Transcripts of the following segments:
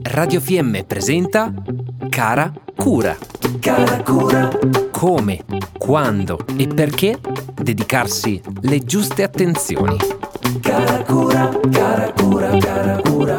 Radio FM presenta Cara Cura. Cara Cura. Come, quando e perché dedicarsi le giuste attenzioni. Cara Cura, cara Cura, cara Cura.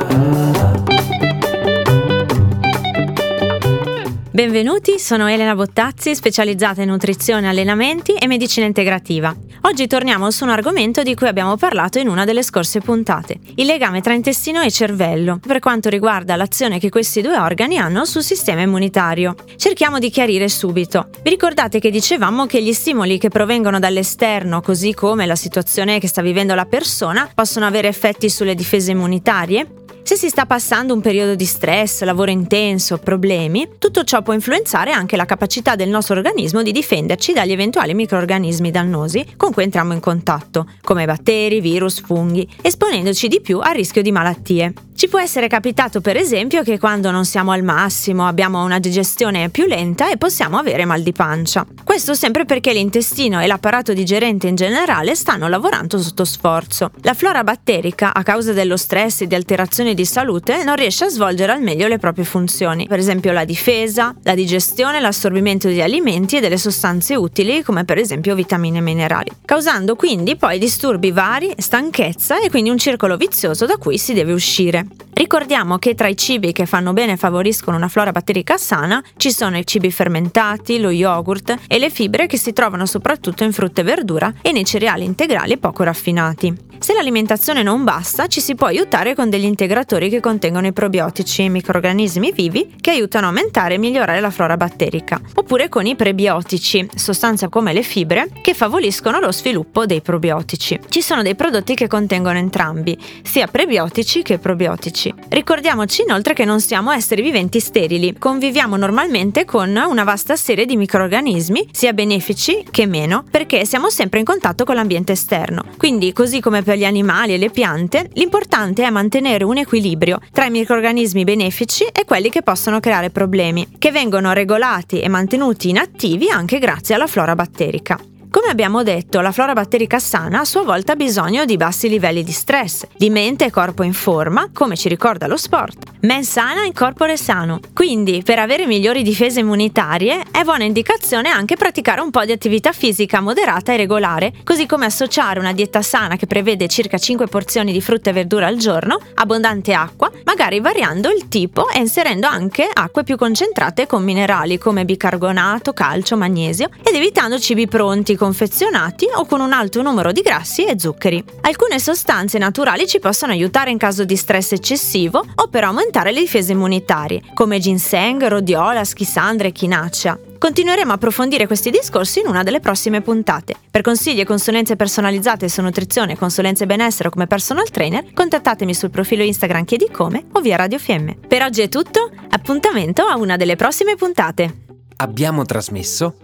Benvenuti, sono Elena Bottazzi, specializzata in nutrizione, allenamenti e medicina integrativa. Oggi torniamo su un argomento di cui abbiamo parlato in una delle scorse puntate, il legame tra intestino e cervello, per quanto riguarda l'azione che questi due organi hanno sul sistema immunitario. Cerchiamo di chiarire subito. Vi ricordate che dicevamo che gli stimoli che provengono dall'esterno, così come la situazione che sta vivendo la persona, possono avere effetti sulle difese immunitarie? Se si sta passando un periodo di stress, lavoro intenso, problemi, tutto ciò può influenzare anche la capacità del nostro organismo di difenderci dagli eventuali microorganismi dannosi con cui entriamo in contatto, come batteri, virus, funghi, esponendoci di più al rischio di malattie. Ci può essere capitato per esempio che quando non siamo al massimo abbiamo una digestione più lenta e possiamo avere mal di pancia. Questo sempre perché l'intestino e l'apparato digerente in generale stanno lavorando sotto sforzo. La flora batterica, a causa dello stress e di alterazioni di salute, non riesce a svolgere al meglio le proprie funzioni, per esempio la difesa, la digestione, l'assorbimento di alimenti e delle sostanze utili come per esempio vitamine e minerali, causando quindi poi disturbi vari, stanchezza e quindi un circolo vizioso da cui si deve uscire. Ricordiamo che tra i cibi che fanno bene e favoriscono una flora batterica sana ci sono i cibi fermentati, lo yogurt e le fibre che si trovano soprattutto in frutta e verdura e nei cereali integrali poco raffinati. Se l'alimentazione non basta, ci si può aiutare con degli integratori che contengono i probiotici, microrganismi vivi che aiutano a aumentare e migliorare la flora batterica, oppure con i prebiotici, sostanze come le fibre, che favoriscono lo sviluppo dei probiotici. Ci sono dei prodotti che contengono entrambi, sia prebiotici che probiotici. Ricordiamoci inoltre che non siamo esseri viventi sterili, conviviamo normalmente con una vasta serie di microrganismi, sia benefici che meno, perché siamo sempre in contatto con l'ambiente esterno. Quindi, così come per per gli animali e le piante, l'importante è mantenere un equilibrio tra i microrganismi benefici e quelli che possono creare problemi, che vengono regolati e mantenuti inattivi anche grazie alla flora batterica. Come abbiamo detto, la flora batterica sana a sua volta ha bisogno di bassi livelli di stress, di mente e corpo in forma, come ci ricorda lo sport. Men sana in corpore sano. Quindi, per avere migliori difese immunitarie, è buona indicazione anche praticare un po' di attività fisica moderata e regolare, così come associare una dieta sana che prevede circa 5 porzioni di frutta e verdura al giorno, abbondante acqua, magari variando il tipo e inserendo anche acque più concentrate con minerali come bicarbonato, calcio, magnesio ed evitando cibi pronti confezionati o con un alto numero di grassi e zuccheri. Alcune sostanze naturali ci possono aiutare in caso di stress eccessivo o per aumentare le difese immunitarie, come ginseng, rodiola, schisandra e chinacea. Continueremo a approfondire questi discorsi in una delle prossime puntate. Per consigli e consulenze personalizzate su nutrizione, consulenze benessere o come personal trainer, contattatemi sul profilo Instagram Chiedi Come o via Radio Fiemme. Per oggi è tutto, appuntamento a una delle prossime puntate. Abbiamo trasmesso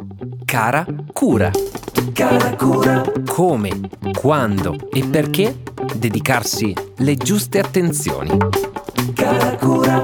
Cara Cura. Cara Cura. Come, quando e perché dedicarsi le giuste attenzioni. Cara Cura,